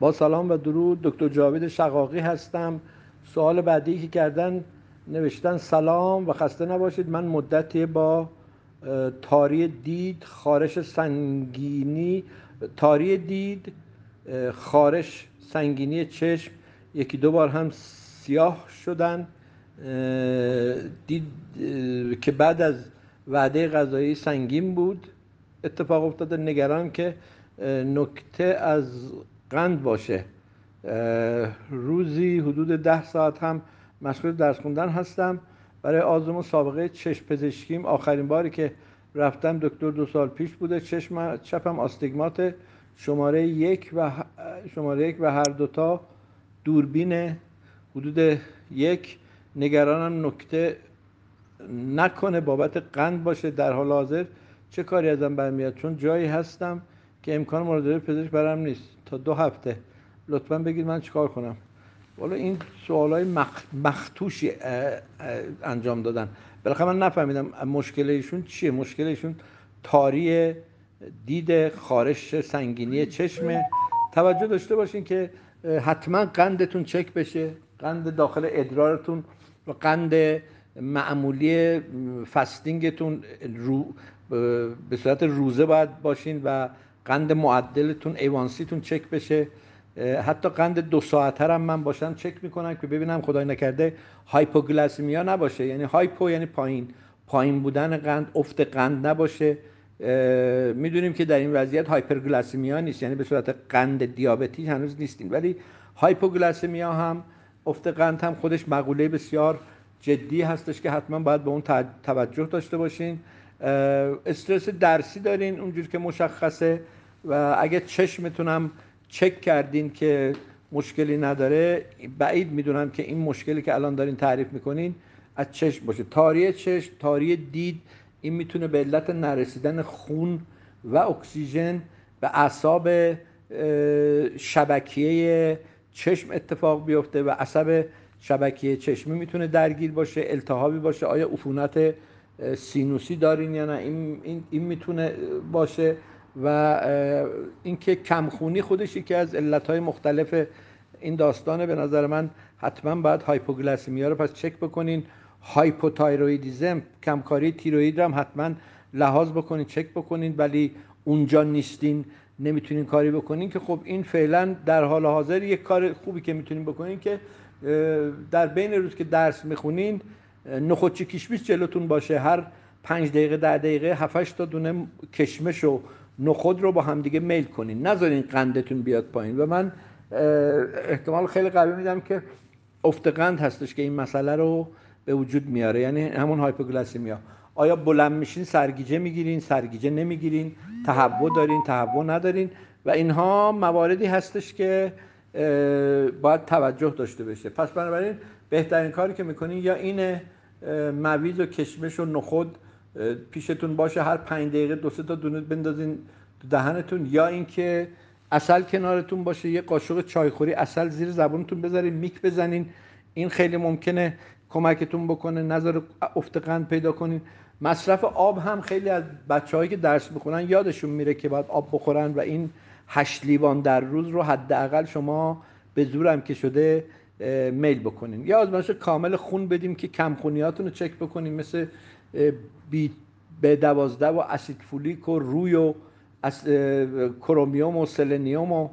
با سلام و درود دکتر جاوید شقاقی هستم. سوال بعدی که کردن نوشتن سلام و خسته نباشید. من مدتی با تاری دید خارش سنگینی تاری دید خارش سنگینی چشم یکی دو بار هم سیاه شدن. دید که بعد از وعده غذایی سنگین بود. اتفاق افتاده. نگران که نکته از قند باشه. روزی حدود ده ساعت هم مشغول درس خوندن هستم. برای آزمون سابقه چشم پزشکیم. آخرین باری که رفتم دکتر دو سال پیش بوده. چشم چپم آستیگمات شماره یک و شماره یک و هر دوتا دوربین حدود یک. نگرانم نکته نکنه بابت قند باشه. در حال حاضر چه کاری ازم برمیاد؟ چون جایی هستم که امکان مراجعه پزشک برام نیست. تا دو هفته. لطفا بگید من چیکار کنم؟ والا این سوال های مختوشی انجام دادن. بالاخره من نفهمیدم مشکل ایشون چیه. مشکل ایشون تاری دید خارش سنگینی چشمه. توجه داشته باشین که حتما قندتون چک بشه. قند داخل ادرارتون و قند معمولی fasting تون رو به صورت روزه باید باشین و قند معدلتون A1C تون چک بشه. حتی قند دو ساعته هم من باشم چک می‌کنم که ببینم خدای نکرده hypoglycemia نباشه. یعنی hypo یعنی پایین. پایین بودن قند افت قند نباشه. می‌دونیم که در این وضعیت hyperglycemia نیست. یعنی به صورت قند دیابتی هنوز نیستیم. ولی هایپوگلاسیمیا هم افت قند هم خودش مقوله بسیار جدی هستش که حتما باید به اون توجه داشته باشین. استرس درسی دارین اونجور که مشخصه. و اگه چشمتونم چک کردین که مشکلی نداره بعید می‌دونم که این مشکلی که الان دارین تعریف می‌کنین از چشم باشه. تاری چشم تاری دید این می‌تونه به علت نرسیدن خون و اکسیژن به اعصاب شبکیه چشم اتفاق بیفته و عصب شبکیه چشمی می‌تونه درگیر باشه التهابی باشه. آیا عفونت سینوسی دارین یا نه؟ این, این, این می‌تونه باشه و اینکه کمخونی خودش یکی از علتهای مختلف این داستانه. به نظر من حتما باید hypoglycemia رو پس چک بکنین. hypothyroidism کمکاری تیروید رو هم حتما لحاظ بکنین چک بکنین ولی اونجا نیستین نمی‌تونین کاری بکنین که خب این فعلا در حال حاضر یک کار خوبی که می‌تونین بکنین که در بین روز که درس می‌خونین نخودچی کشمیش جلوتون باشه. هر پنج دقیقه ده دقیقه هفتش تا دونه کشمش و نخود رو با همدیگه میل کنین. نذارین قندتون بیاد پایین. و من احتمال خیلی قوی میدم که افت قند هستش که این مسئله رو به وجود میاره. یعنی همون هایپوگلاسیمیا. آیا بلند میشین سرگیجه می‌گیرین سرگیجه نمی‌گیرین؟ تهوع دارین تهوع ندارین؟ و اینها مواردی هستش که باید توجه داشته بشه پس بنابراین بهترین کاری که می‌کنین یا اینه مویز و کشمش و نخود پیشتون باشه هر پنج دقیقه دو سه تا دونه بندازین تو دهنتون یا اینکه اصل کنارتون باشه یه قاشق چایخوری اصل زیر زبونتون بذارین میک بزنین. این خیلی ممکنه کمکتون بکنه نظر افت قند پیدا کنین. مصرف آب هم خیلی از بچههایی که درس می‌خونن یادشون میره که باید آب بخورن و این هشت لیوان در روز رو حداقل شما به زورم که شده میل بکنین یا آزمایش کامل خون بدیم که کمخونیاتون رو چک بکنیم مثل بی به دوازده و اسید فولیک و روی و chromium و سلنیوم و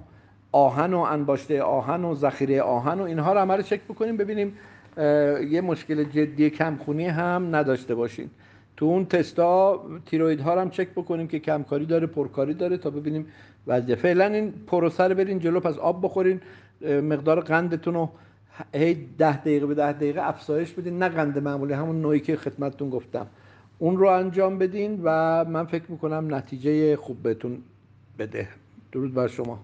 آهن و انباشته آهن و ذخیره آهن و اینها رو عمل چک بکنیم ببینیم یه مشکل جدی کمخونی هم نداشته باشین. تو اون تستا تیروید ها هم چک بکنیم که کمکاری داره پرکاری داره تا ببینیم وضعیت. فعلا این پروسه رو برین جلو پس آب بخورین مقدار قندتون رو هی ده دقیقه به ده دقیقه افزایش بدین. نه قند معمولی همون نوعی که خدمتتون گفتم. اون رو انجام بدین و من فکر می‌کنم نتیجه خوب بهتون بده. درود بر شما.